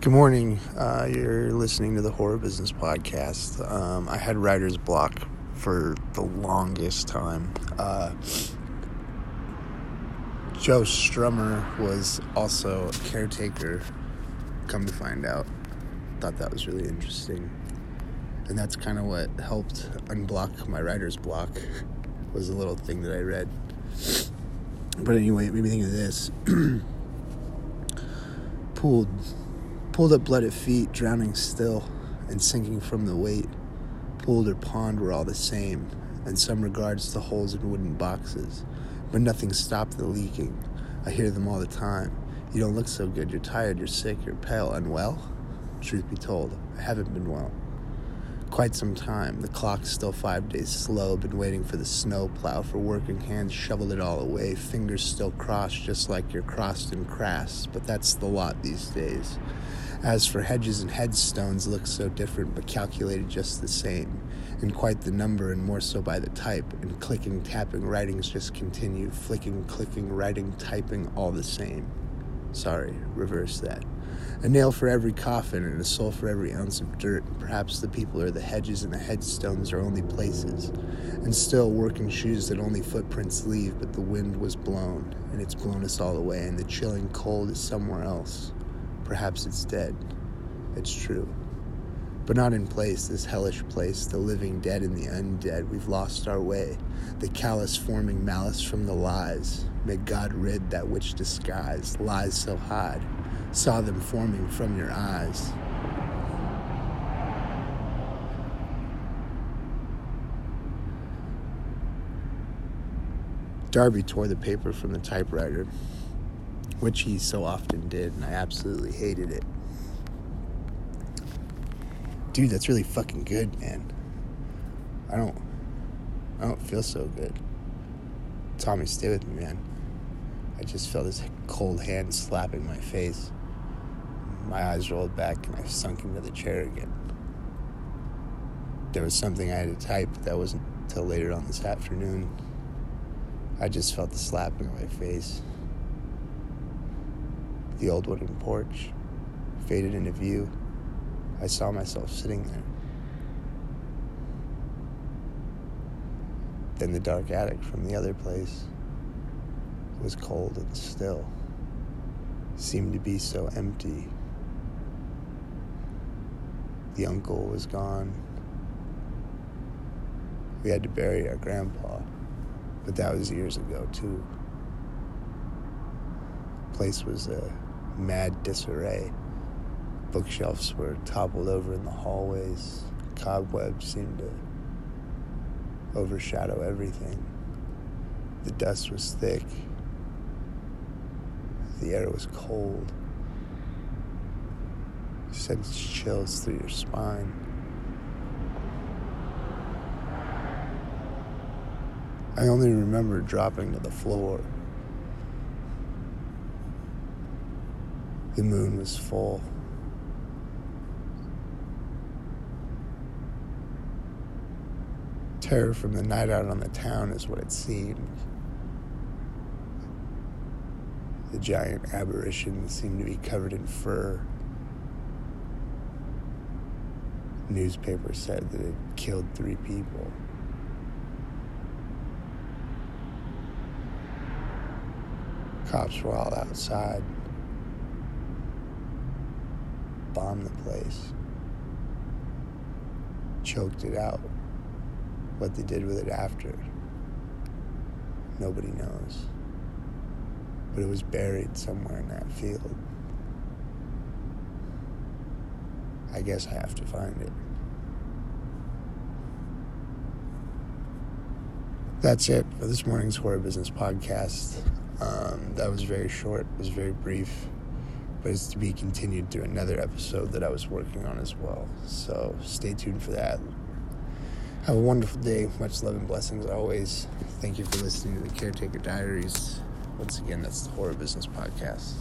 Good morning. Uh, you're listening to the Horror Business Podcast. Um, I had writer's block for the longest time. Uh, Joe Strummer was also a caretaker, come to find out. Thought that was really interesting. And that's kind of what helped unblock my writer's block, was a little thing that I read. But anyway, it made me think of this. Pooled Pulled up blooded feet, drowning still and sinking from the weight. Pool or pond were all the same, in some regards the holes in wooden boxes. But nothing stopped the leaking. I hear them all the time. You don't look so good. You're tired. You're sick. You're pale. Unwell? Truth be told, I haven't been well quite some time. The clock's still five days slow. Been waiting for the snow plow, for working hands shoveled it all away. Fingers still crossed, just like you're crossed and crass. But that's the lot these days. As for hedges and headstones, look so different, but calculated just the same. And quite the number, and more so by the type. And clicking, tapping, writings just continue. Flicking, clicking, writing, typing, all the same. Sorry, reverse that. A nail for every coffin and a soul for every ounce of dirt. Perhaps the people are the hedges and the headstones are only places. And still, working shoes that only footprints leave, but the wind was blown, and it's blown us all away, and the chilling cold is somewhere else. Perhaps it's dead. It's true. But not in place, this hellish place, the living dead and the undead. We've lost our way. The callous forming malice from the lies. May God rid that which disguised lies so hide. Saw them forming from your eyes. Darby tore the paper from the typewriter, which he so often did, and I absolutely hated it. Dude, that's really fucking good, man. I don't I don't feel so good. Tommy, stay with me, man. I just felt his cold hand slapping my face. My eyes rolled back and I sunk into the chair again. There was something I had to type, that wasn't until later on this afternoon. I just felt the slapping on my face. The old wooden porch faded into view. I saw myself sitting there. Then the dark attic from the other place was cold and still, seemed to be so empty. The uncle was gone. We had to bury our grandpa, but that was years ago, too. Place was a mad disarray. Bookshelves were toppled over in the hallways. Cobwebs seemed to overshadow everything. The dust was thick. The air was cold. You sense chills through your spine. I only remember dropping to the floor. The moon was full. Terror from the night out on the town is what it seemed. The giant aberration seemed to be covered in fur. Newspaper said that it killed three people. Cops were all outside. Bombed the place. Choked it out. What they did with it after, nobody knows. But it was buried somewhere in that field. I guess I have to find it. That's it for this morning's Horror Business Podcast. Um, that was very short, it was very brief, but it's to be continued through another episode that I was working on as well. So stay tuned for that. Have a wonderful day. Much love and blessings always. Thank you for listening to the Caretaker Diaries. Once again, that's the Horror Business Podcast.